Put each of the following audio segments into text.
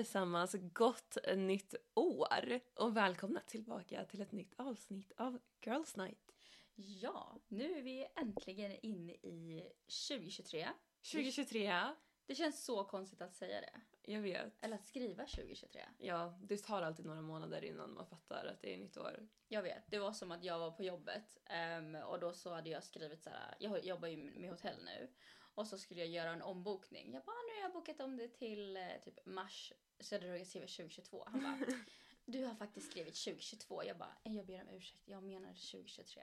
allesammans, gott nytt år och välkomna tillbaka till ett nytt avsnitt av Girls Night. Ja, nu är vi äntligen inne i 2023. 2023, Det känns så konstigt att säga det. jag vet. Eller att skriva 2023. Ja, det tar alltid några månader innan man fattar att det är nytt år. Jag vet, det var som att jag var på jobbet ehm, och då så hade jag skrivit så här. jag jobbar ju med hotell nu. Och så skulle jag göra en ombokning. Jag bara, "Ah, nu har jag bokat om det till eh, typ mars. Så jag skriva 2022. Han bara, du har faktiskt skrivit 2022. Jag bara, "Eh, jag ber om ursäkt, jag menade 2023.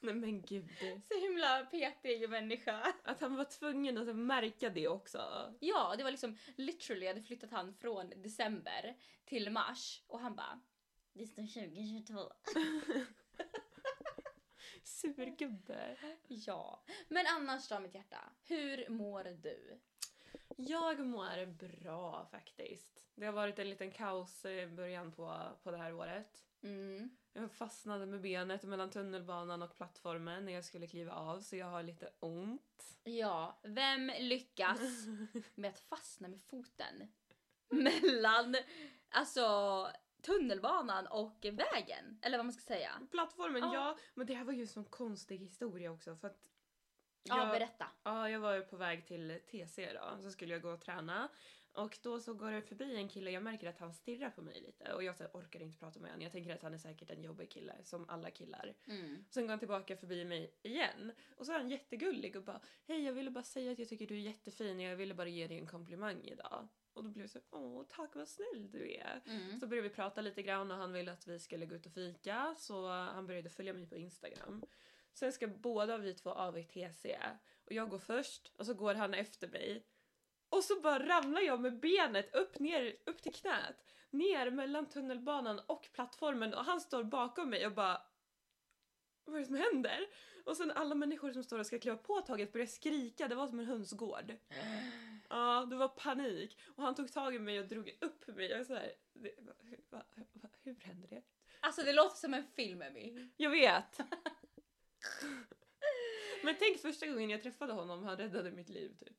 Nej men gud. Så himla petig människa. Att han var tvungen att märka det också. Ja, det var liksom literally, jag hade flyttat han från december till mars och han bara det står 2022. Surgubbe. Ja, men annars då mitt hjärta, hur mår du? Jag mår bra faktiskt. Det har varit en liten kaos i början på, på det här året. Mm. Jag fastnade med benet mellan tunnelbanan och plattformen när jag skulle kliva av så jag har lite ont. Ja, vem lyckas med att fastna med foten mellan alltså tunnelbanan och vägen? Eller vad man ska säga. Plattformen, Ja. ja. Men det här var ju en sån konstig historia också för att... Ja, jag, berätta. ja, jag var ju på väg till TC då, så skulle jag gå och träna. Och då så går det förbi en kille, jag märker att han stirrar på mig lite och jag så här, orkar inte prata med honom. Jag tänker att han är säkert en jobbig kille, som alla killar. Mm. Sen går han tillbaka förbi mig igen. Och så är han jättegullig och bara Hej jag ville bara säga att jag tycker du är jättefin och jag ville bara ge dig en komplimang idag. Och då blev jag så Åh tack vad snäll du är. Mm. Så började vi prata lite grann och han ville att vi skulle gå ut och fika så han började följa mig på Instagram. Sen ska båda vi två av i TC och jag går först och så går han efter mig. Och så bara ramlar jag med benet upp, ner, upp till knät, ner mellan tunnelbanan och plattformen och han står bakom mig och bara vad är det som händer? Och sen alla människor som står och ska kliva på tåget börjar skrika, det var som en hönsgård. Ja, det var panik. Och han tog tag i mig och drog upp mig. Jag var så här, det, va, va, va, hur hände det? Alltså det låter som en film Emmy. Jag vet! Men tänk första gången jag träffade honom, han räddade mitt liv typ.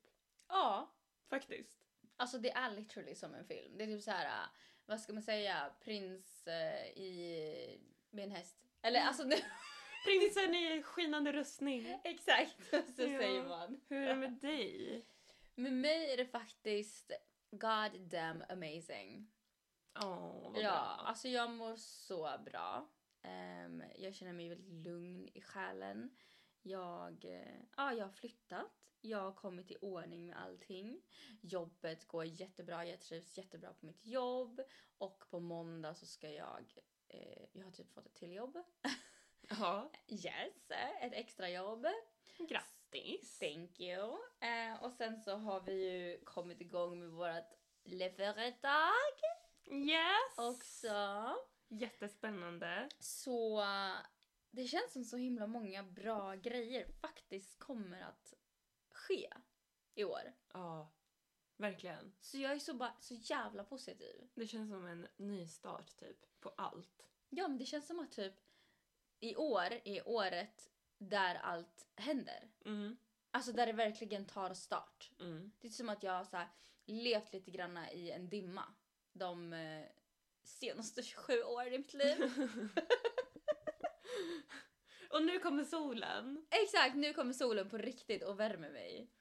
Ja, Faktiskt. Alltså det är literally som en film. Det är typ så här, vad ska man säga, prins eh, i med en häst. Eller alltså nu, Prinsen i skinande rustning. exakt så Ja. säger man. Hur är det med dig? Med mig är det faktiskt god damn amazing. Vad Ja, bra. alltså jag mår så bra. Ehm, jag känner mig väldigt lugn i själen. Jag, eh, ja, jag har flyttat. Jag har kommit i ordning med allting. Jobbet går jättebra. Jag trivs jättebra på mitt jobb. Och på måndag så ska jag... Eh, jag har typ fått ett till jobb. Ja, Yes, ett extra jobb. Grattis. Thank you. Eh, och sen så har vi ju kommit igång med vårt företag Yes! också. Jättespännande. Så det känns som så himla många bra grejer faktiskt kommer att ske i år. Ja, verkligen. Så jag är så, bara, så jävla positiv. Det känns som en ny start typ, på allt. Ja men det känns som att typ i år är året där allt händer. Mm, Alltså där det verkligen tar start. mm. Det är som att jag har så här, levt lite grann i en dimma de eh, senaste 27 åren i mitt liv. Och nu kommer solen. Exakt, nu kommer solen på riktigt och värmer mig.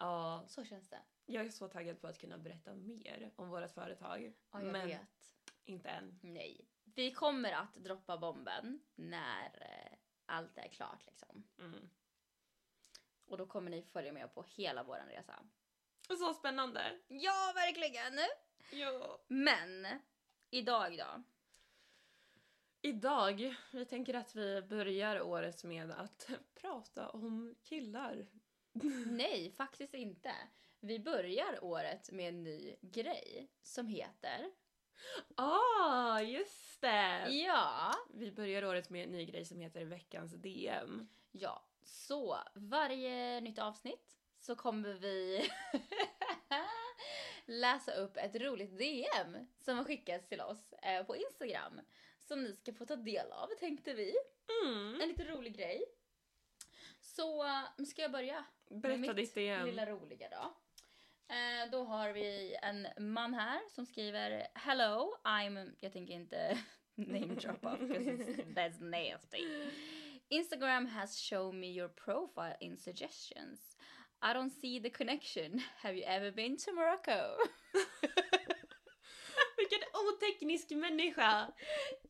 Ja, Så känns det. jag är så taggad på att kunna berätta mer om vårt företag. Ja, jag men vet. inte än. Nej. Vi kommer att droppa bomben när eh, allt är klart liksom. Mm. Och då kommer ni följa med på hela våran resa. Så spännande! Ja, verkligen! Ja. Men, idag då? Idag, vi tänker att vi börjar året med att prata om killar. Nej, faktiskt inte. Vi börjar året med en ny grej som heter... Ah, just! Vi börjar året med en ny grej som heter veckans DM. Ja, så varje nytt avsnitt så kommer vi läsa upp ett roligt DM som har skickats till oss eh, på Instagram. Som ni ska få ta del av tänkte vi. Mm. En lite rolig grej. Så eh, ska jag börja? med Berätta mitt ditt DM. lilla roliga då. Eh, då har vi en man här som skriver Hello, I'm... Jag tänker inte name drop off because that's nasty. Instagram has shown me your profile in suggestions. I don't see the connection. Have you ever been to Morocco? Vilken oteknisk människa!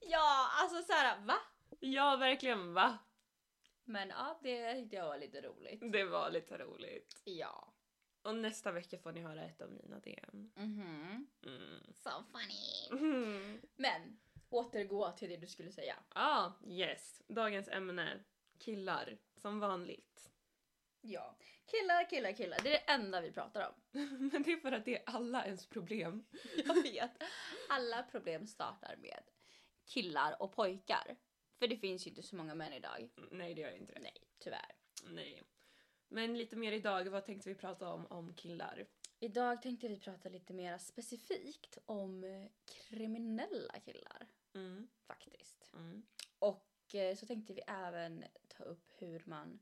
ja, alltså såhär, va? Ja, verkligen va? Men ja, det jag var lite roligt. Det var lite roligt. Ja. Och nästa vecka får ni höra ett av mina DM. Mhm. Mm. So funny. Mm. Men, återgå till det du skulle säga. Ah, yes. Dagens ämne. Killar. Som vanligt. Ja. Killar, killar, killar. Det är det enda vi pratar om. Men det är för att det är alla ens problem. Jag vet. Alla problem startar med killar och pojkar. För det finns ju inte så många män idag. Nej, det gör inte det. Nej, tyvärr. Nej. Men lite mer idag, vad tänkte vi prata om om killar? Idag tänkte vi prata lite mer specifikt om eh, kriminella killar. Mm. Faktiskt. Mm. Och eh, så tänkte vi även ta upp hur man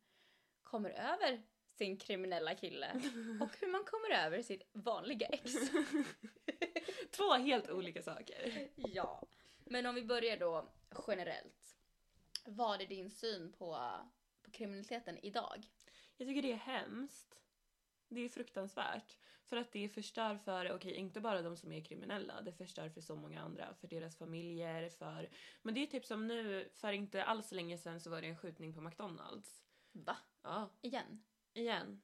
kommer över sin kriminella kille. Och hur man kommer över sitt vanliga ex. Två helt olika saker. Ja. Men om vi börjar då generellt. Vad är din syn på, på kriminaliteten idag? Jag tycker det är hemskt. Det är fruktansvärt. För att det förstör för, okej, inte bara de som är kriminella, det förstör för så många andra. För deras familjer, för... Men det är typ som nu, för inte alls länge sedan så var det en skjutning på McDonalds. Va? Ja, Igen? igen.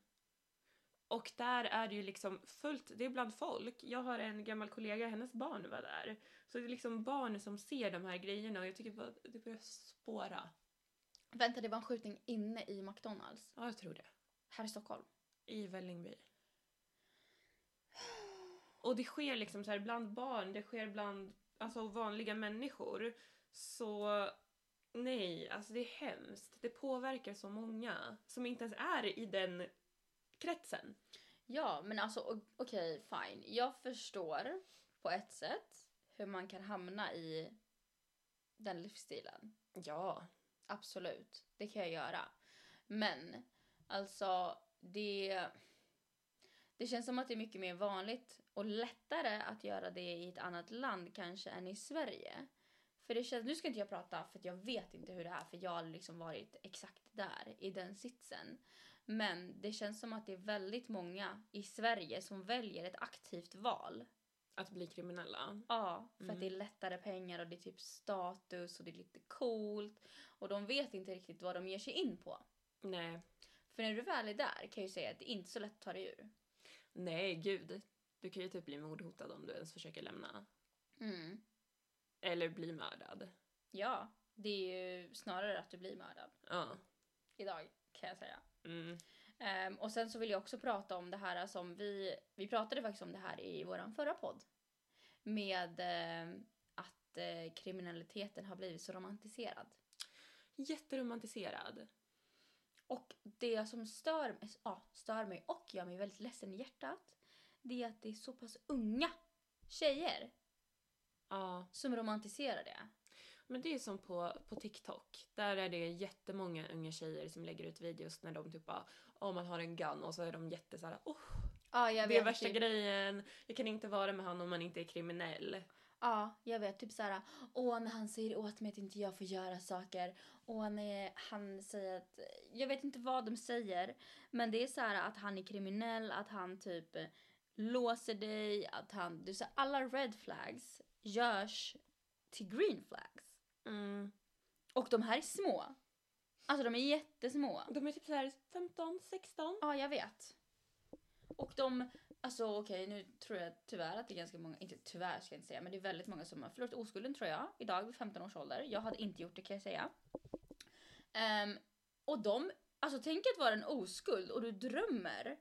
Och där är det ju liksom fullt, det är bland folk. Jag har en gammal kollega, hennes barn var där. Så det är liksom barn som ser de här grejerna och jag tycker bara det börjar spåra. Vänta, det var en skjutning inne i McDonalds. Ja, jag tror det. Här i Stockholm. I Vällingby. Och det sker liksom så här bland barn, det sker bland alltså, vanliga människor. Så nej, alltså det är hemskt. Det påverkar så många som inte ens är i den kretsen. Ja, men alltså okej, fine. Jag förstår på ett sätt hur man kan hamna i den livsstilen. Ja. Absolut, det kan jag göra. Men alltså, det... Det känns som att det är mycket mer vanligt och lättare att göra det i ett annat land kanske än i Sverige. För det känns, nu ska inte jag prata för jag vet inte hur det är för jag har liksom varit exakt där i den sitsen. Men det känns som att det är väldigt många i Sverige som väljer ett aktivt val. Att bli kriminella. Ja, för Mm. att det är lättare pengar och det är typ status och det är lite coolt. Och de vet inte riktigt vad de ger sig in på. Nej. För när du väl är där kan jag ju säga att det är inte så lätt att ta dig ur. Nej, gud. Du kan ju typ bli mordhotad om du ens försöker lämna. Mm. Eller bli mördad. Ja, det är ju snarare att du blir mördad. Ja. Idag kan jag säga. Mm. Ehm, och sen så vill jag också prata om det här som vi, vi pratade faktiskt om det här i våran förra podd. Med ehm, att eh, kriminaliteten har blivit så romantiserad. Jätteromantiserad. Och det som stör, ja, stör mig och gör mig väldigt ledsen i hjärtat det är att det är så pass unga tjejer Ja. som romantiserar det. Men det är som på, på TikTok. Där är det jättemånga unga tjejer som lägger ut videos när de typ bara, om man har en gun och så är de jätte såhär, oh, Ja, jag det är värsta typ, grejen, jag kan inte vara med han om man inte är kriminell. Ja, jag vet. Typ såhär, åh när han säger åt mig att inte jag får göra saker. Åh när han säger att, jag vet inte vad de säger. Men det är så här att han är kriminell, att han typ eh, låser dig, att han, du säger alla red flags görs till green flags. Mm. Och de här är små. Alltså de är jättesmå. De är typ såhär 15, 16. Ja, jag vet. Och de, alltså okej nu tror jag tyvärr att det är ganska många, inte tyvärr ska jag inte säga, men det är väldigt många som har förlorat oskulden tror jag idag vid 15 års ålder. Jag hade inte gjort det kan jag säga. Ehm, och de, alltså tänk att vara en oskuld och du drömmer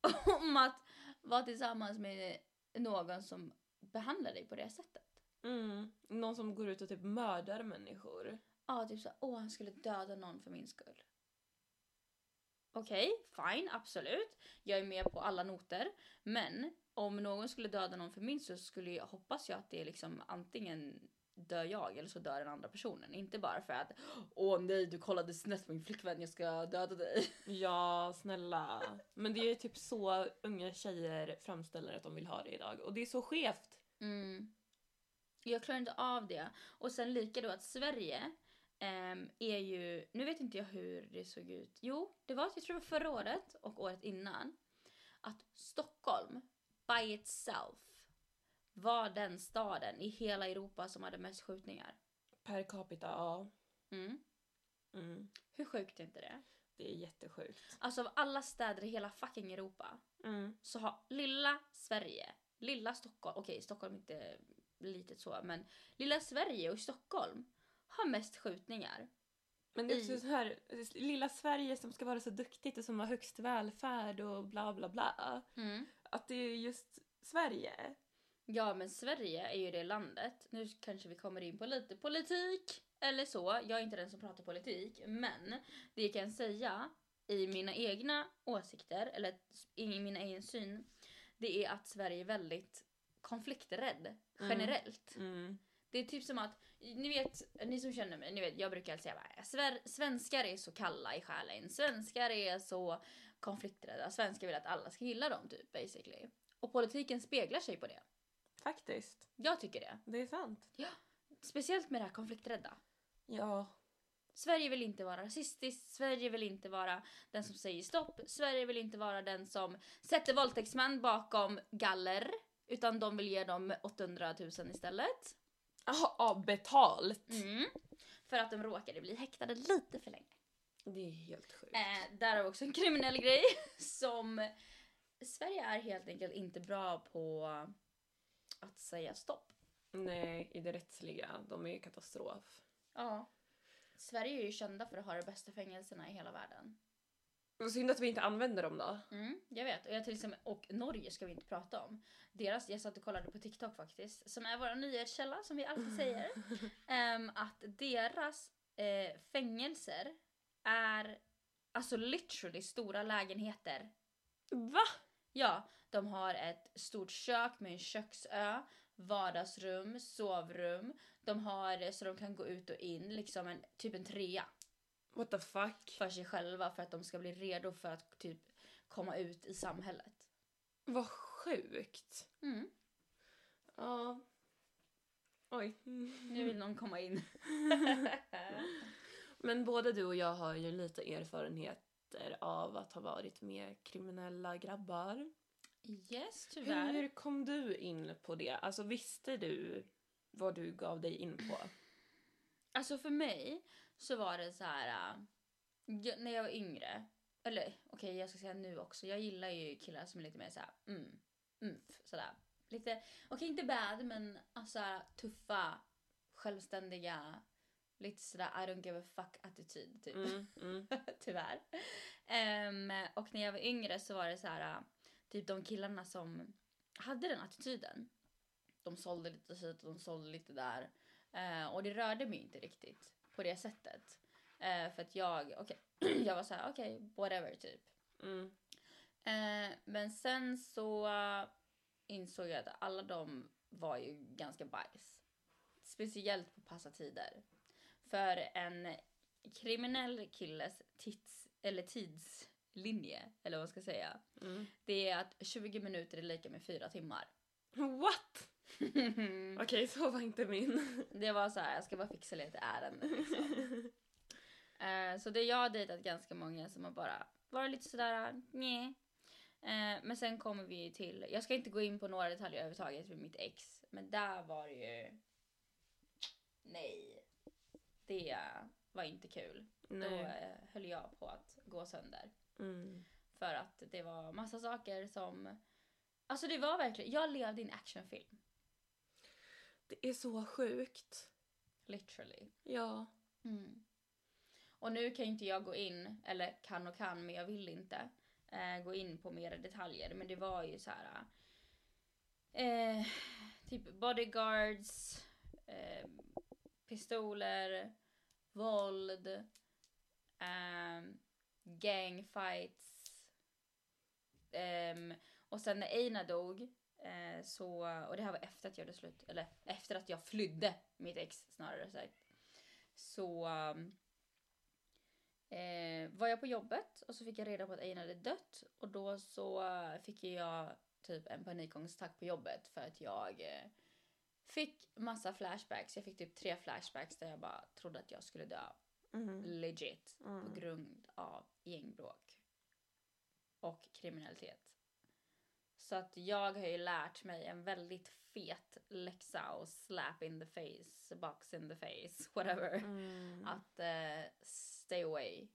om att vara tillsammans med någon som behandlar dig på det sättet. Mm. Någon som går ut och typ mördar människor. Ja, typ såhär, åh han skulle döda någon för min skull. Okej, fine, absolut. Jag är med på alla noter. Men om någon skulle döda någon för min skull skulle jag, hoppas jag att det är liksom antingen dör jag eller så dör den andra personen. Inte bara för att åh nej du kollade snett på min flickvän jag ska döda dig. Ja, snälla. Men det är typ så unga tjejer framställer att de vill ha det idag. Och det är så skevt. Mm. Jag klarar inte av det. Och sen lika då att Sverige ehm, är ju, nu vet inte jag hur det såg ut. Jo, det var jag tror det var förra året och året innan. Att Stockholm by itself var den staden i hela Europa som hade mest skjutningar. Per capita, ja. Mm. Mm. Hur sjukt är inte det? Det är jättesjukt. Alltså av alla städer i hela fucking Europa Mm. så har lilla Sverige, lilla Stockholm, okej Stockholm är inte litet så, men lilla Sverige och Stockholm har mest skjutningar. Men det är också I- så här, lilla Sverige som ska vara så duktigt och som har högst välfärd och bla bla bla. Att det är just Sverige. Ja, men Sverige är ju det landet, nu kanske vi kommer in på lite politik eller så, jag är inte den som pratar politik, men det jag kan säga i mina egna åsikter, eller i min egen syn, det är att Sverige är väldigt konflikträdd Mm. generellt. Mm. Det är typ som att, ni vet, ni som känner mig, ni vet, jag brukar alltid säga bara, "Sver- svenskar är så kalla i själen, svenskar är så konflikträdda, svenskar vill att alla ska gilla dem typ basically. Och politiken speglar sig på det. Faktiskt. Jag tycker det. Det är sant. Speciellt med det här konflikträdda. Ja. Sverige vill inte vara rasistiskt, Sverige vill inte vara den som säger stopp, Sverige vill inte vara den som sätter våldtäktsmän bakom galler, utan de vill ge dem 800 000 istället. Jaha, ja, betalt. Mm. För att de råkade bli häktade lite för länge. Det är helt sjukt. Eh, där har vi också en kriminell grej som Sverige är helt enkelt inte bra på att säga stopp. Nej, i det rättsliga. De är ju katastrof. Ja. Sverige är ju kända för att ha de bästa fängelserna i hela världen. Vad synd att vi inte använder dem då. Mm, jag vet. Och, jag till exempel, och Norge ska vi inte prata om. Deras, jag satt och kollade på TikTok faktiskt, som är vår nyhetskälla som vi alltid säger. ehm, att deras eh, fängelser är alltså literally stora lägenheter. Va? Ja, de har ett stort kök med en köksö, vardagsrum, sovrum. De har eh, så de kan gå ut och in, liksom en, typ en trea What the fuck? för sig själva för att de ska bli redo för att typ komma ut i samhället. Vad sjukt. Mm. Ja. Oj. Nu vill någon komma in. Men både du och jag har ju lite erfarenheter av att ha varit med kriminella grabbar. Yes, tyvärr. Hur kom du in på det? Alltså visste du vad du gav dig in på? Alltså för mig så var det så här. äh, när jag var yngre. Eller okej, jag ska säga nu också. Jag gillar ju killar som är lite mer så här, mm, umf, sådär. Lite, okej inte bad men alltså tuffa, självständiga, lite sådär I don't give a fuck attityd typ. Mm, mm. Tyvärr. Ehm, och när jag var yngre så var det så här, äh, typ de killarna som hade den attityden. De sålde lite hit och de sålde lite där. Eh, och det rörde mig inte riktigt på det sättet. Eh, för att jag, okej, jag var så här, okej, whatever typ. Mm. Eh, men sen så insåg jag att alla de var ju ganska bajs. Speciellt på passatider. För en kriminell killes tids, eller tidslinje, eller vad man ska säga. Mm. Det är att 20 minuter är lika med 4 timmar. What? Okej, så var inte min. det var så här, jag ska bara fixa lite ärenden liksom. Eh, så det jag har dejtat ganska många som har bara varit lite sådär nej. Eh, men sen kommer vi till, jag ska inte gå in på några detaljer överhuvudtaget med mitt ex. Men där var det ju, nej. Det var inte kul. Då Nej. eh, höll jag på att gå sönder. Mm. För att det var massa saker som, alltså det var verkligen, jag levde i en actionfilm. Det är så sjukt. Literally. Ja. Mm. Och nu kan ju inte jag gå in, eller kan och kan, men jag vill inte eh, gå in på mer detaljer. Men det var ju så här. Eh, typ bodyguards, eh, pistoler, våld, eh, gangfights. ehm, och sen när Eina dog, Eh, så, och det här var efter att jag gjorde slut, eller efter att jag flydde mitt ex snarare sagt. Så eh, var jag på jobbet och så fick jag reda på att Einar hade dött och då så fick jag typ en panikångestattack på jobbet för att jag eh, fick massa flashbacks. Jag fick typ tre flashbacks där jag bara trodde att jag skulle dö. Mm. Legit. På Mm. grund av gängbråk. Och kriminalitet. Så att jag har ju lärt mig en väldigt fet läxa och slap in the face, box in the face, whatever. Mm. Att eh, stay away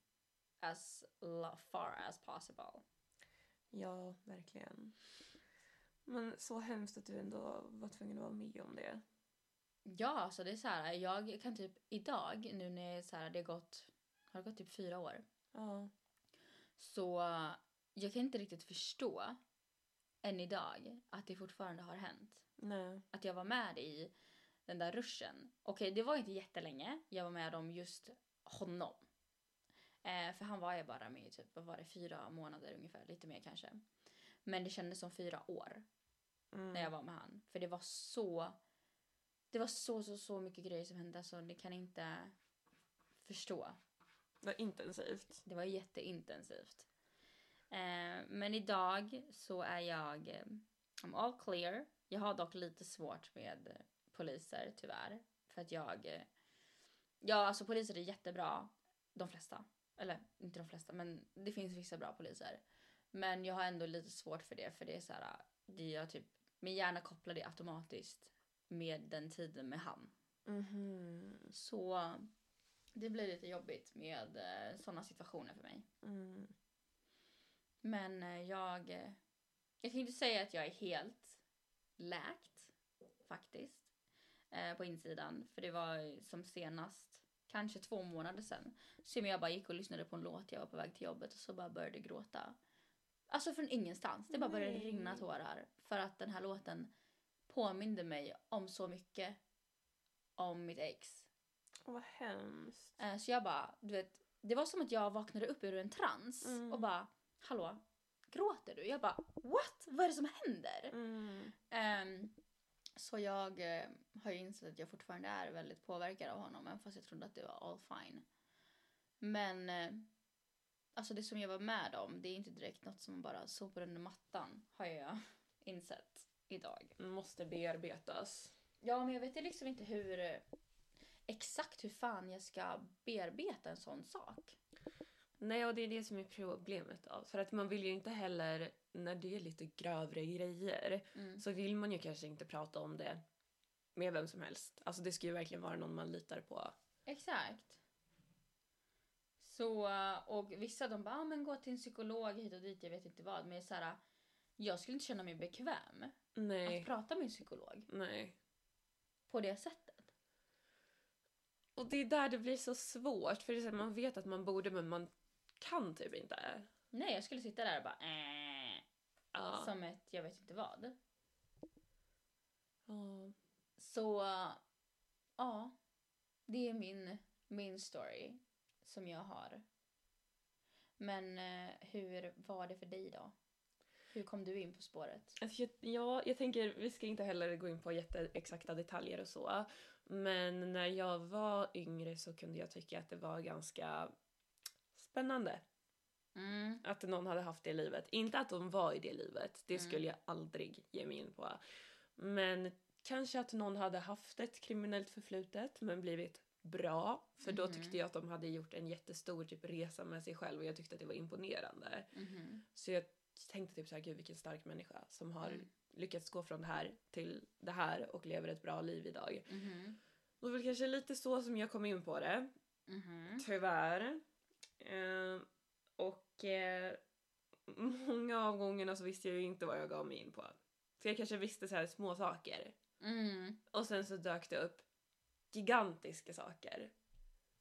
as far as possible. Ja, verkligen. Men så hemskt att du ändå var tvungen att vara med om det. Ja, alltså det är så här, jag kan typ idag, nu när så här, det har gått, har det gått typ fyra år, Ja. så jag kan inte riktigt förstå än idag att det fortfarande har hänt. Nej. Att jag var med i den där ruschen. Okej, det var inte jättelänge jag var med om just honom. Eh, för han var jag bara med i typ, vad var det, fyra månader ungefär, lite mer kanske. Men det kändes som fyra år Mm. när jag var med han. För det var så... Det var så, så, så mycket grejer som hände så ni kan inte förstå. Det var intensivt. Det var jätteintensivt. Eh, men idag så är jag eh, I'm all clear. Jag har dock lite svårt med eh, poliser tyvärr. För att jag... Eh, ja, alltså poliser är jättebra. De flesta. Eller inte de flesta, men det finns vissa bra poliser. Men jag har ändå lite svårt för det, för det är så här... Det jag typ, min hjärna kopplar det automatiskt med den tiden med han. Mhm. Så det blir lite jobbigt med eh, sådana situationer för mig. Mm. Men eh, jag... eh, Jag kan inte säga att jag är helt läkt, faktiskt. Eh, på insidan. För det var som senast, kanske två månader sedan. Som jag bara gick och lyssnade på en låt, jag var på väg till jobbet och så bara började gråta. Alltså från ingenstans. Det bara började Nej. rinna tårar. För att den här låten påminde mig om så mycket om mitt ex. Åh, vad hemskt. Så jag bara, du vet, det var som att jag vaknade upp ur en trans Mm. och bara, hallå, gråter du? Jag bara, what? Vad är det som händer? Mm. Ehm, så jag eh, har ju insett att jag fortfarande är väldigt påverkad av honom, även fast jag trodde att det var all fine. Men, eh, alltså det som jag var med om, det är inte direkt något som man bara sopar under mattan, har jag insett idag. Måste bearbetas. Ja, men jag vet ju liksom inte hur, eh, exakt hur fan jag ska bearbeta en sån sak. Nej, och det är det som är problemet då. För att man vill ju inte heller, när det är lite grövre grejer, Mm. så vill man ju kanske inte prata om det med vem som helst. Alltså det ska ju verkligen vara någon man litar på. Exakt. Så, och vissa de bara, ah, men gå till en psykolog hit och dit, jag vet inte vad. Men så här, jag skulle inte känna mig bekväm Nej. att prata med en psykolog Nej. på det sättet. Och det är där det blir så svårt, för det är så här, man vet att man borde men man kan typ inte. Nej, jag skulle sitta där och bara, äh, Ja. som ett jag vet inte vad. Ja. Så, ja. Det är min, min story som jag har. Men eh, hur var det för dig då? Hur kom du in på spåret? Alltså, jag, ja, jag tänker, vi ska inte heller gå in på jätteexakta detaljer och så. Men när jag var yngre så kunde jag tycka att det var ganska spännande Mm. att någon hade haft det livet. Inte att de var i det livet, det Mm. skulle jag aldrig ge mig in på. Men kanske att någon hade haft ett kriminellt förflutet men blivit bra. För då Mhm. tyckte jag att de hade gjort en jättestor typ, resa med sig själv och jag tyckte att det var imponerande. Mhm. Så jag tänkte typ så här, gud vilken stark människa som har Mm. lyckats gå från det här till det här och lever ett bra liv idag. Och det var kanske lite så som jag kom in på det. Mhm. Tyvärr. Eh, och eh, många av gångerna så visste jag ju inte vad jag gav mig in på. Så jag kanske visste så här små saker. Mm. Och sen så dök det upp gigantiska saker.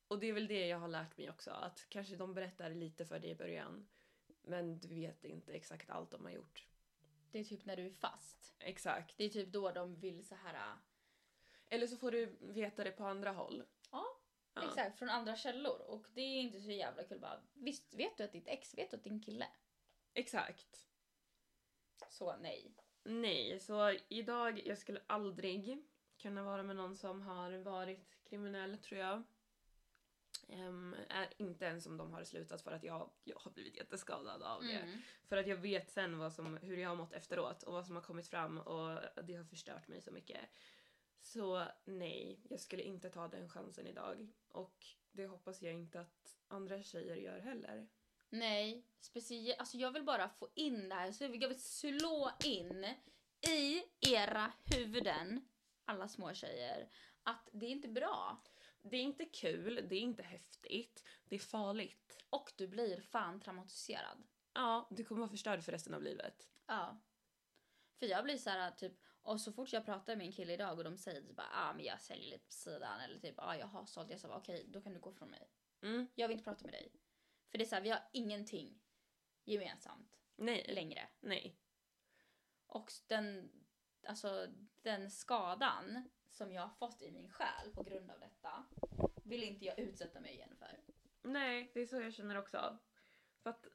Och det är väl det jag har lärt mig också. Att kanske de berättar lite för dig i början. Men du vet inte exakt allt de har gjort. Det är typ när du är fast. Exakt. Det är typ då de vill så här. äh, Eller så får du veta det på andra håll. Ja. Exakt, från andra källor. Och det är inte så jävla kul bara. Visst vet du att ditt ex vet att din kille? Exakt. Så nej. Nej, så idag, jag skulle aldrig kunna vara med någon som har varit kriminell tror jag. Ehm, är inte ens om de har slutat för att jag, jag har blivit jätteskadad av det. Mm. För att jag vet sen vad som, hur jag har mått efteråt och vad som har kommit fram och det har förstört mig så mycket. Så nej, jag skulle inte ta den chansen idag. Och det hoppas jag inte att andra tjejer gör heller. Nej, speciellt, alltså jag vill bara få in det här, så jag vill slå in i era huvuden, alla små tjejer, att det är inte bra. Det är inte kul, det är inte häftigt, det är farligt. Och du blir fan traumatiserad. Ja, du kommer vara förstörd för resten av livet. Ja. För jag blir så här typ, och så fort jag pratar med en kille idag och de säger typ bara ah, men jag säljer lite på sidan eller typ ah, jag har sålt, jag sa okej då kan du gå från mig. Mm. Jag vill inte prata med dig. För det är så här, vi har ingenting gemensamt Nej, längre. nej. Och den, alltså, den skadan som jag har fått i min själ på grund av detta vill inte jag utsätta mig igen för. Nej, det är så jag känner också. För att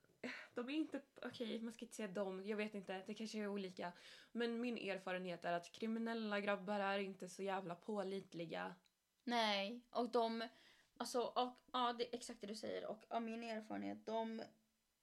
de är inte, okej man ska inte säga dem, jag vet inte, det kanske är olika. Men min erfarenhet är att kriminella grabbar är inte så jävla pålitliga. Nej, och de, alltså, och, ja det är exakt det du säger och av min erfarenhet, de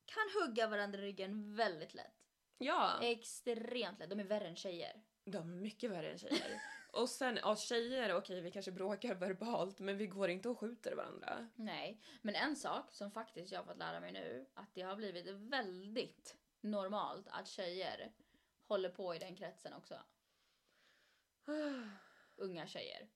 kan hugga varandra i ryggen väldigt lätt. Ja, Extremt lätt, de är värre än tjejer. de är mycket värre än tjejer. Och sen, ja tjejer, okej vi kanske bråkar verbalt men vi går inte och skjuter varandra. Nej, men en sak som faktiskt jag har fått lära mig nu, att det har blivit väldigt normalt att tjejer håller på i den kretsen också. Unga tjejer.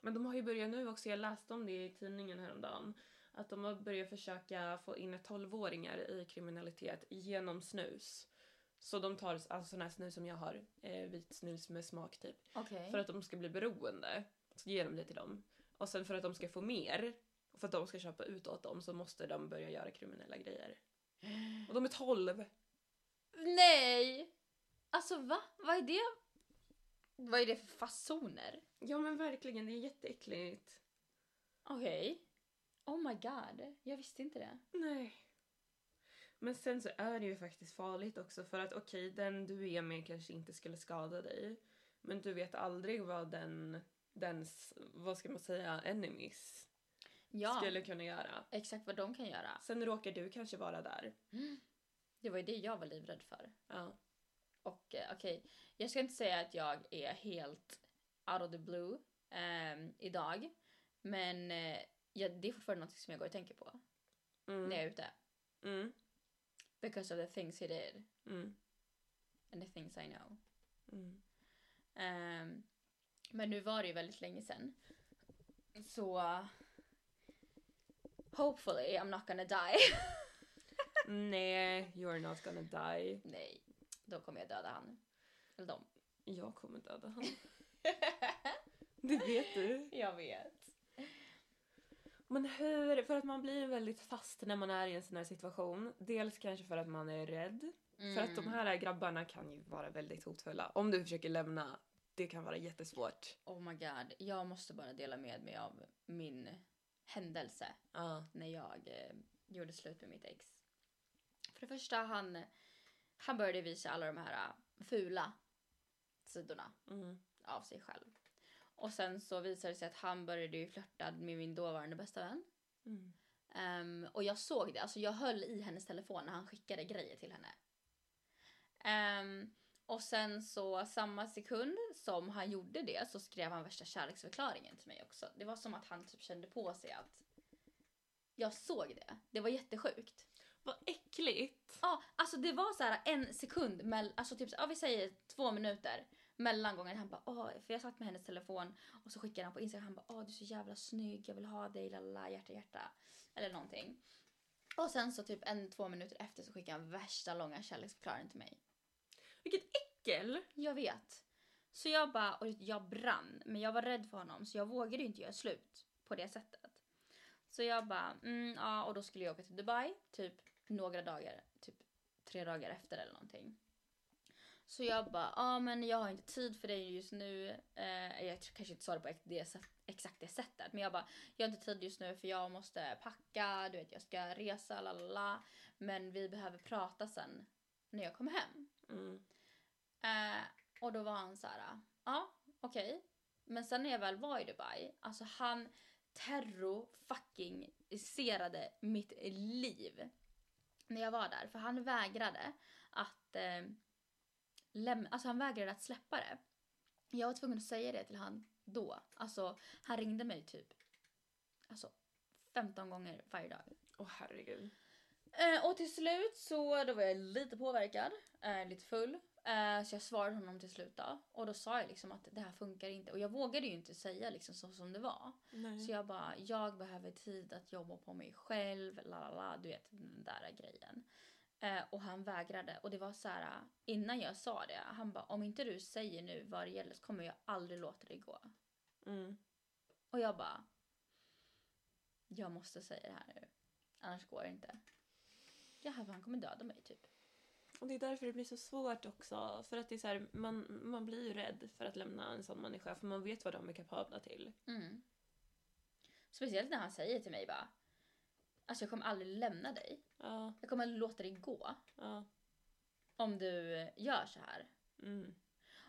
Men de har ju börjat nu också, jag läste om det i tidningen häromdagen. Att de har börjat försöka få in 12-åringar i kriminalitet genom snus. Så de tar alltså sån här snus som jag har, eh, vit snus med smak typ. Okej. För att de ska bli beroende. Så ger de det till dem. Och sen för att de ska få mer, och för att de ska köpa ut åt dem så måste de börja göra kriminella grejer. Och de är 12! Nej! Alltså va? Vad är det? Vad är det för fasoner? Ja men verkligen, det är jätteäckligt. Okej. Oh my god, jag visste inte det. Nej. Men sen så är det ju faktiskt farligt också för att okej, den du är med kanske inte skulle skada dig. Men du vet aldrig vad den, dens, vad ska man säga, enemies Ja, skulle kunna göra. exakt vad de kan göra. Sen råkar du kanske vara där. Det var ju det jag var livrädd för. Ja. Och eh, okej, jag ska inte säga att jag är helt out of the blue ehm, idag. Men eh, ja, det är fortfarande något som jag går och tänker på Mm. när jag är ute. Mm. Because of the things he did Mm. and the things I know. Mm. Ehm, men nu var det ju väldigt länge sedan. Så... uh, hopefully I'm not gonna die. Nej, you're not gonna die. Nej, då kommer jag döda han. Eller dem. Jag kommer döda honom. Det vet du. jag vet. Men hur, för att man blir väldigt fast när man är i en sån här situation. Dels kanske för att man är rädd. För att de Mm. här grabbarna kan ju vara väldigt hotfulla. Om du försöker lämna, det kan vara jättesvårt. Oh my god, jag måste bara dela med mig av min händelse Ja. när jag eh, gjorde slut med mitt ex. För det första, han, han började visa alla de här eh, fula sidorna Mm. av sig själv. Och sen så visade det sig att han började ju flörta med min dåvarande bästa vän. Mm. Ehm, och jag såg det, alltså jag höll i hennes telefon när han skickade grejer till henne. Ehm, och sen så samma sekund som han gjorde det så skrev han värsta kärleksförklaringen till mig också. Det var som att han typ kände på sig att jag såg det. Det var jättesjukt. Vad äckligt! Ja, alltså det var så här en sekund, mell- alltså typ, ja, vi säger två minuter mellan gången han bara åh, för jag satt med hennes telefon och så skickade han på Instagram, han bara åh du är så jävla snygg, jag vill ha dig, lalala, hjärta hjärta. Eller någonting. Och sen så typ en, två minuter efter så skickade han värsta långa kärleksförklaringen till mig. Vilket äckel! Jag vet. Så jag bara, och jag brann, men jag var rädd för honom så jag vågade inte göra slut på det sättet. Så jag bara, mm, ja och då skulle jag åka till Dubai, typ några dagar, typ tre dagar efter eller någonting. Så jag bara, ja men jag har inte tid för dig just nu. Eh, jag kanske inte sa det på det, exakt det sättet. Men jag bara, jag har inte tid just nu för jag måste packa, du vet jag ska resa, lalala. Men vi behöver prata sen när jag kommer hem. Mm. Eh, och då var han så här, ja okej. Men sen när jag väl var i Dubai, alltså han terror fucking iserade mitt liv. När jag var där, för han vägrade att eh, lämna, alltså han vägrade att släppa det. Jag var tvungen att säga det till han då. Alltså han ringde mig typ alltså 15 gånger varje dag. Åh herregud. Eh, och till slut så då var jag lite påverkad, eh, lite full. Eh, så jag svarade honom till slut då. Och då sa jag liksom att det här funkar inte. Och jag vågade ju inte säga liksom så som det var. Nej. Så jag bara, jag behöver tid att jobba på mig själv, la la la, du vet den där grejen. Eh, och han vägrade. Och det var så här, innan jag sa det, han bara, om inte du säger nu vad det gäller så kommer jag aldrig låta dig gå. Mm. Och jag bara, jag måste säga det här nu. Annars går det inte. Ja, han kommer döda mig typ. Och det är därför det blir så svårt också. För att det är så här, man, man blir ju rädd för att lämna en sån människa för man vet vad de är kapabla till. Mm. Speciellt när han säger till mig bara, alltså jag kommer aldrig lämna dig. Ja, Jag kommer låta dig gå ja. om du gör så här. Mm.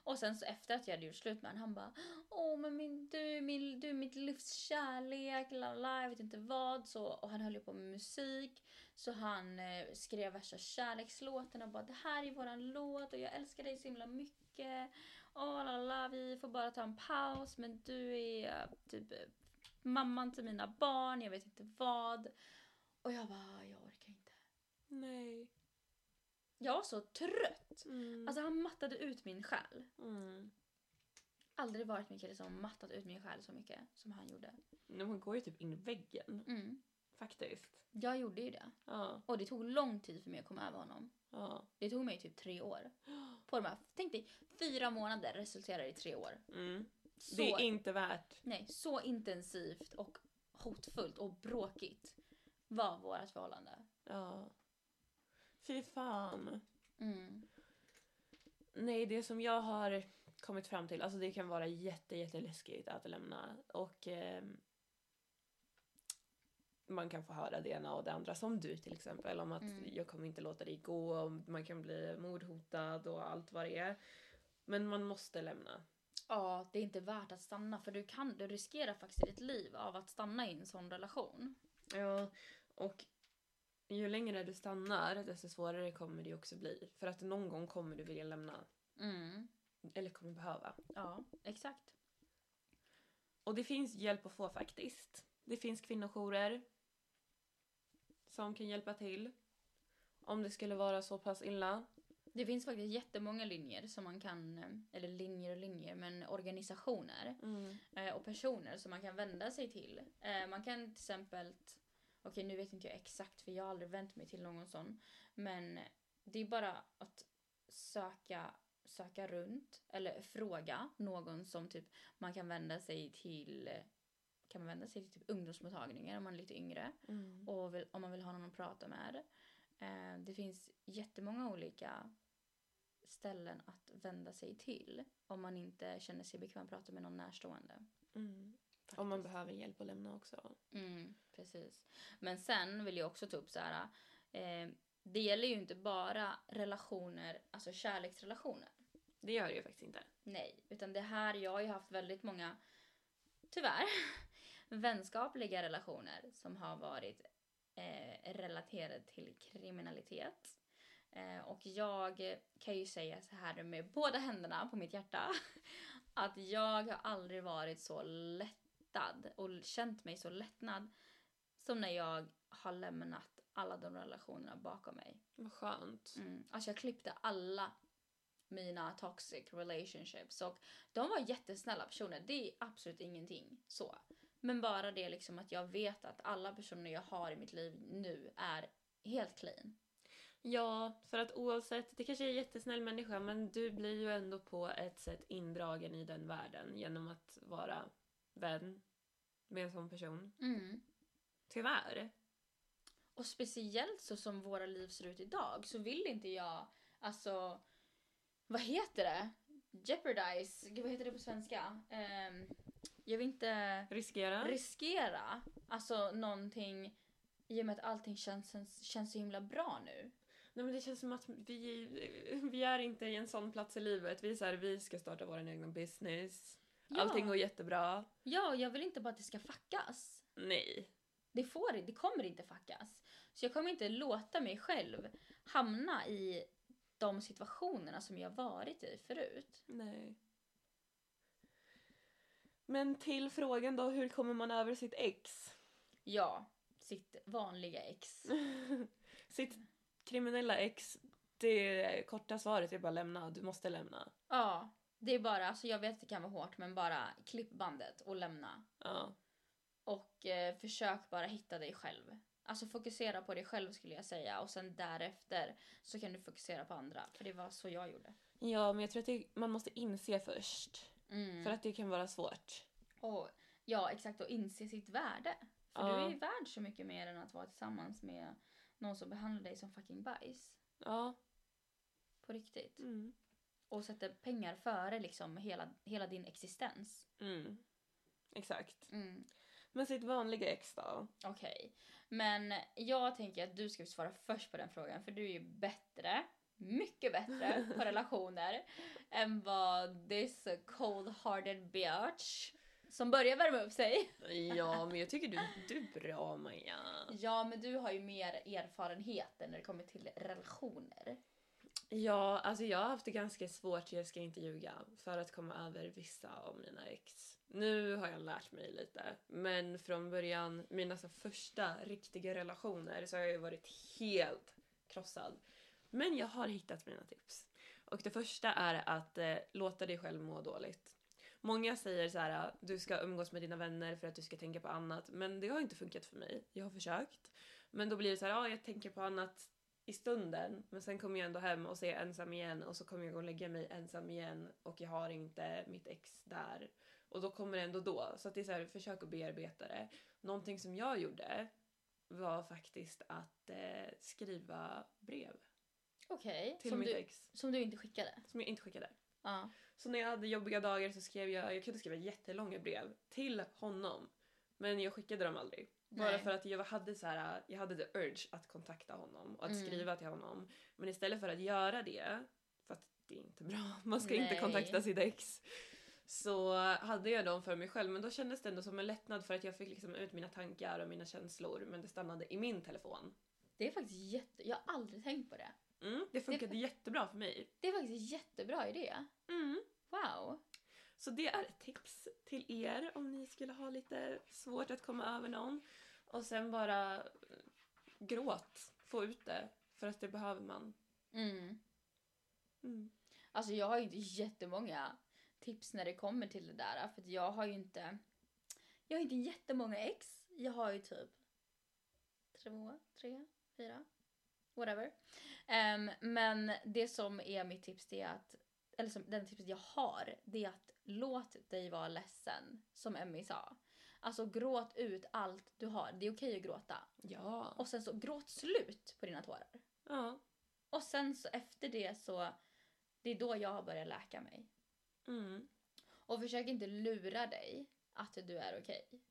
Och sen så efter att jag hade gjort slut med honom, han bara Åh men min, du, min, du är mitt livs kärlek, la la, jag vet inte vad. Så, och han höll ju på med musik. Så han eh, skrev värsta kärlekslåten och bara det här är våran låt och jag älskar dig så himla mycket. Åh la la, vi får bara ta en paus men du är eh, typ eh, mamman till mina barn, jag vet inte vad. Och jag bara. Nej. Jag var så trött. Mm. Alltså han mattade ut min själ. mm. aldrig varit en kille som mattat ut min själ så mycket som han gjorde. Nej, Man går ju typ in i väggen. Mm. Faktiskt. Jag gjorde ju det. Ja, Och det tog lång tid för mig att komma över honom. ja. Det tog mig typ tre år. På de här, tänk dig, fyra månader resulterar i tre år. Mm. Så, Det är inte värt. nej, så intensivt och hotfullt och bråkigt var vårt förhållande. Ja. Fy fan. Mm. Nej, det som jag har kommit fram till, alltså det kan vara jätte, jätteläskigt att lämna och ehm, man kan få höra det ena och det andra, som du till exempel, om att Mm. jag kommer inte låta dig gå, och man kan bli mordhotad och allt vad det är. Men man måste lämna. Ja, det är inte värt att stanna för du kan, du riskerar faktiskt ditt liv av att stanna i en sån relation. Ja, och ju längre du stannar, desto svårare kommer det också bli. För att någon gång kommer du vilja lämna. Mm. Eller kommer behöva. Ja, exakt. Och det finns hjälp att få faktiskt. Det finns kvinnojourer som kan hjälpa till. Om det skulle vara så pass illa. Det finns faktiskt jättemånga linjer som man kan, eller linjer och linjer, men organisationer eh, och personer som man kan vända sig till. Eh, man kan till exempel, okej nu vet inte jag exakt för jag har aldrig vänt mig till någon sån, men det är bara att söka, söka runt eller fråga någon som typ man kan vända sig till kan man vända sig till typ ungdomsmottagningar om man är lite yngre Mm. och vill, om man vill ha någon att prata med. Eh, det finns jättemånga olika ställen att vända sig till om man inte känner sig bekväm att prata med någon närstående. Mm. Om man faktiskt. behöver hjälp att lämna också. Mm, precis. Men sen vill jag också ta upp så här. Eh, det gäller ju inte bara relationer, alltså kärleksrelationer. Det gör det ju faktiskt inte. Nej, utan det här, jag har ju haft väldigt många, tyvärr, vänskapliga relationer som har varit eh, relaterade till kriminalitet. Eh, och jag kan ju säga så här med båda händerna på mitt hjärta att jag har aldrig varit så lättad och känt mig så lättnad som när jag har lämnat alla de relationerna bakom mig. Vad skönt. Mm. Alltså jag klippte alla mina toxic relationships och de var jättesnälla personer. Det är absolut ingenting så. Men bara det liksom att jag vet att alla personer jag har i mitt liv nu är helt clean. Ja, för att oavsett, det kanske är en jättesnäll människa men du blir ju ändå på ett sätt indragen i den världen genom att vara vän med en sån person. Mm. Tyvärr. Och speciellt så som våra liv ser ut idag så vill inte jag, alltså, vad heter det? Jeopardize, Gud, vad heter det på svenska? Ehm, jag vill inte Riskera. riskera alltså någonting i och med att allting känns, känns så himla bra nu. Nej men det känns som att vi, vi är inte i en sån plats i livet. Vi är så här, vi ska starta vår egen business. Ja. Allting går jättebra. Ja, jag vill inte bara att det ska fuckas. Nej. Det får det kommer inte fuckas. Så jag kommer inte låta mig själv hamna i de situationerna som jag varit i förut. Nej. Men till frågan då, hur kommer man över sitt ex? Ja, sitt vanliga ex. sitt kriminella ex, det korta svaret är bara lämna. Du måste lämna. Ja, det är bara, alltså jag vet att det kan vara hårt men bara klipp bandet och lämna. Ja. Och eh, försök bara hitta dig själv. Alltså fokusera på dig själv skulle jag säga och sen därefter så kan du fokusera på andra. För det var så jag gjorde. Ja, men jag tror att det, man måste inse först. Mm. För att det kan vara svårt. Och, ja, exakt. Och inse sitt värde. För Ja. du är ju värd så mycket mer än att vara tillsammans med någon som behandlar dig som fucking bajs. Ja. På riktigt. Mm. Och sätter pengar före liksom hela, hela din existens. Mm. Exakt. Mm. Men sitt vanliga ex då? Okej. Men jag tänker att du ska svara först på den frågan för du är ju bättre, mycket bättre på relationer än vad this cold-hearted bitch som börjar värma upp sig. Ja, men jag tycker du, du är bra Maja. Ja, men du har ju mer erfarenheter när det kommer till relationer. Ja, alltså jag har haft det ganska svårt, jag ska inte ljuga, för att komma över vissa av mina ex. Nu har jag lärt mig lite, men från början, mina så första riktiga relationer, så har jag ju varit helt krossad. Men jag har hittat mina tips. Och det första är att eh, låta dig själv må dåligt. Många säger så här, ah, du ska umgås med dina vänner för att du ska tänka på annat, men det har inte funkat för mig. Jag har försökt. Men då blir det så här, ja, jag tänker på annat i stunden men sen kommer jag ändå hem och så är jag ensam igen och så kommer jag gå och lägga mig ensam igen och jag har inte mitt ex där. Och då kommer det ändå då. Så att det är så här, försök att bearbeta det. Någonting som jag gjorde var faktiskt att eh, skriva brev Okej, till som, mitt du, ex som du inte skickade? som jag inte skickade. Ja. Så när jag hade jobbiga dagar så skrev jag, jag kunde skriva jättelånga brev till honom. Men jag skickade dem aldrig. Bara Nej. för att jag hade så här, jag hade the urge att kontakta honom och att Mm. skriva till honom. Men istället för att göra det, för att det är inte bra, man ska inte Nej. kontakta sitt ex. Så hade jag dem för mig själv men då kändes det ändå som en lättnad för att jag fick liksom ut mina tankar och mina känslor men det stannade i min telefon. Det är faktiskt jätte... Jag har aldrig tänkt på det. Mm, det funkade jättebra för mig. Det är faktiskt en jättebra idé. Mm. Wow. Så det är ett tips till er om ni skulle ha lite svårt att komma över någon. Och sen bara gråt, få ut det. För att det behöver man. Mm. Mm. Alltså jag har ju inte jättemånga tips när det kommer till det där. För jag har ju inte... Jag har inte jättemånga ex. Jag har ju typ två, tre, fyra, whatever. Ehm, men det som är mitt tips det är att, eller som, den tipset jag har, det är att låt dig vara ledsen. Som Emmy sa. Alltså gråt ut allt du har. Det är okej att gråta. Ja. Och sen så gråt slut på dina tårar. ja. Och sen så efter det så, det är då jag har börjat läka mig. Mm. Och försök inte lura dig att du är okej.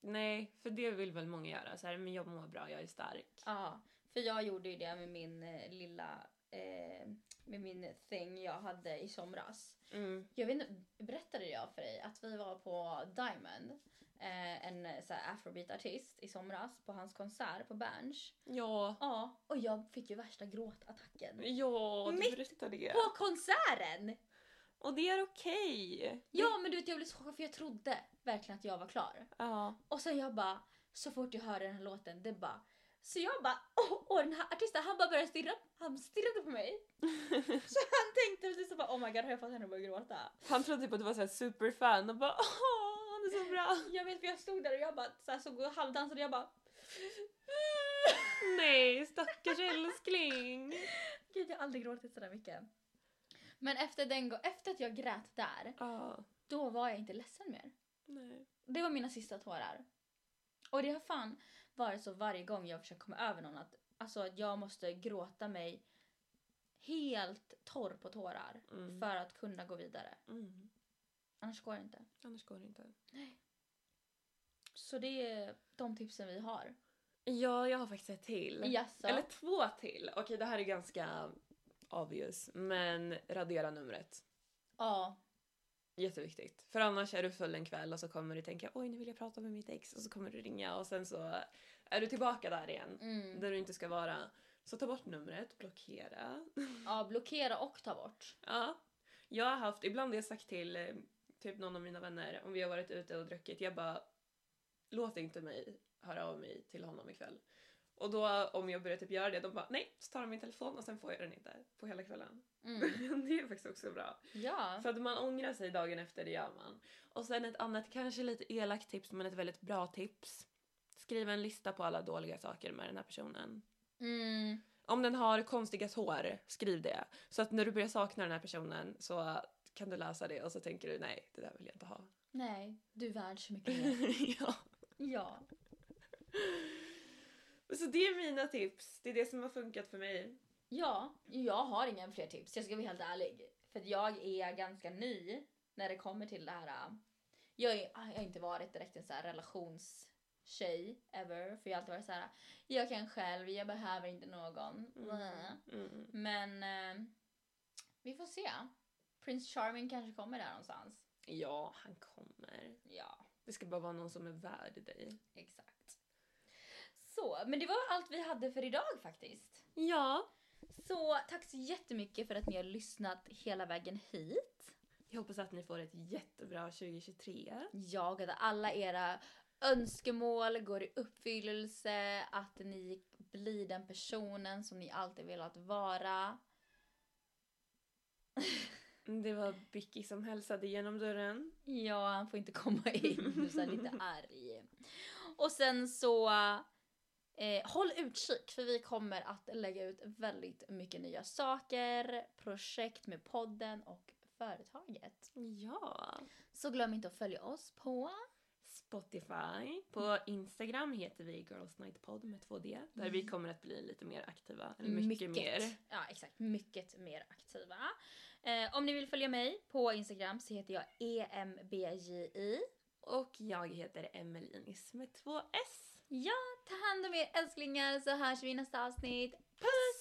Nej, för det vill väl många göra. Så här, men jag mår bra, jag är stark. Ja, för jag gjorde ju det med min eh, lilla, eh, med min thing jag hade i somras. Mm. Jag vet inte, berättade jag för dig att vi var på Diamond, eh, en så afrobeat-artist i somras på hans konsert på Berns. Ja. Ja, och jag fick ju värsta gråtattacken. Ja, du Mitt berättade det. På konserten! Och det är okej. Ja men du vet jag blev så chockad för jag trodde verkligen att jag var klar. Ja. Och sen jag bara, så fort jag hörde den här låten, det bara så jag bara, åh, åh den här artisten han bara började stirra, han stirrade på mig. så han tänkte precis bara oh my god har jag fått henne att börja gråta? Han trodde typ att du var så här superfan och bara åh, han är så bra. Jag vet för jag stod där och jag bara så här, såg och halvdansade och jag bara Nej, stackars älskling. gud jag har aldrig gråtit sådär mycket. Men efter, den, gå- efter att jag grät där, Ja. då var jag inte ledsen mer. Nej. Det var mina sista tårar. Och det har fan varit så varje gång jag försöker komma över någon att, alltså, att jag måste gråta mig helt torr på tårar Mm. för att kunna gå vidare. Mm. Annars går det inte. Annars går det inte. Så det är de tipsen vi har. Ja, jag har faktiskt ett till. Jaså? Eller två till. Okej, det här är ganska obvious. Men radera numret. Ja. Jätteviktigt. För annars är du full en kväll och så kommer du tänka oj nu vill jag prata med mitt ex och så kommer du ringa och sen så är du tillbaka där igen. Mm. Där du inte ska vara. Så ta bort numret, blockera. ja, blockera och ta bort. ja. Jag har haft, ibland har jag sagt till eh, typ någon av mina vänner om vi har varit ute och druckit, jag bara låt inte mig höra av mig till honom ikväll. Och då om jag börjar typ göra det, de bara nej, så tar de min telefon och sen får jag den inte på hela kvällen. Mm. det är faktiskt också bra. Ja. För att man ångrar sig dagen efter, det gör man. Och sen ett annat, kanske lite elakt tips, men ett väldigt bra tips. Skriv en lista på alla dåliga saker med den här personen. Mm. Om den har konstiga hår, skriv det. Så att när du börjar sakna den här personen så kan du läsa det och så tänker du nej, det där vill jag inte ha. Nej, du är värd så mycket mer. ja. ja. Så det är mina tips. Det är det som har funkat för mig. Ja, jag har inga fler tips. Jag ska vara helt ärlig. För jag är ganska ny när det kommer till det här. äh, Jag, är, jag har inte varit direkt en så här relationstjej ever. För jag har alltid varit så här. jag kan själv, jag behöver inte någon. Mm. Men eh, vi får se. Prince Charming kanske kommer där någonstans. Ja, han kommer. Ja, Det ska bara vara någon som är värd dig. exakt. Så, men det var allt vi hade för idag faktiskt. Ja. Så tack så jättemycket för att ni har lyssnat hela vägen hit. Jag hoppas att ni får ett jättebra 2023. Jag att alla era önskemål går i uppfyllelse, att ni blir den personen som ni alltid velat vara. Det var Bicky som hälsade genom dörren. Ja, han får inte komma in, du är lite arg. Och sen så eh, håll utkik för vi kommer att lägga ut väldigt mycket nya saker, projekt med podden och företaget. Ja. Så glöm inte att följa oss på Spotify. På Instagram heter vi Girls Night Pod med två D. Där vi kommer att bli lite mer aktiva. Eller mycket, mer. Ja, exakt. Mycket mer aktiva. Eh, om ni vill följa mig på Instagram så heter jag EMBJI. Och jag heter Emelinis med två S. Ja, ta hand om er älsklingar så hörs vi i nästa avsnitt. Puss!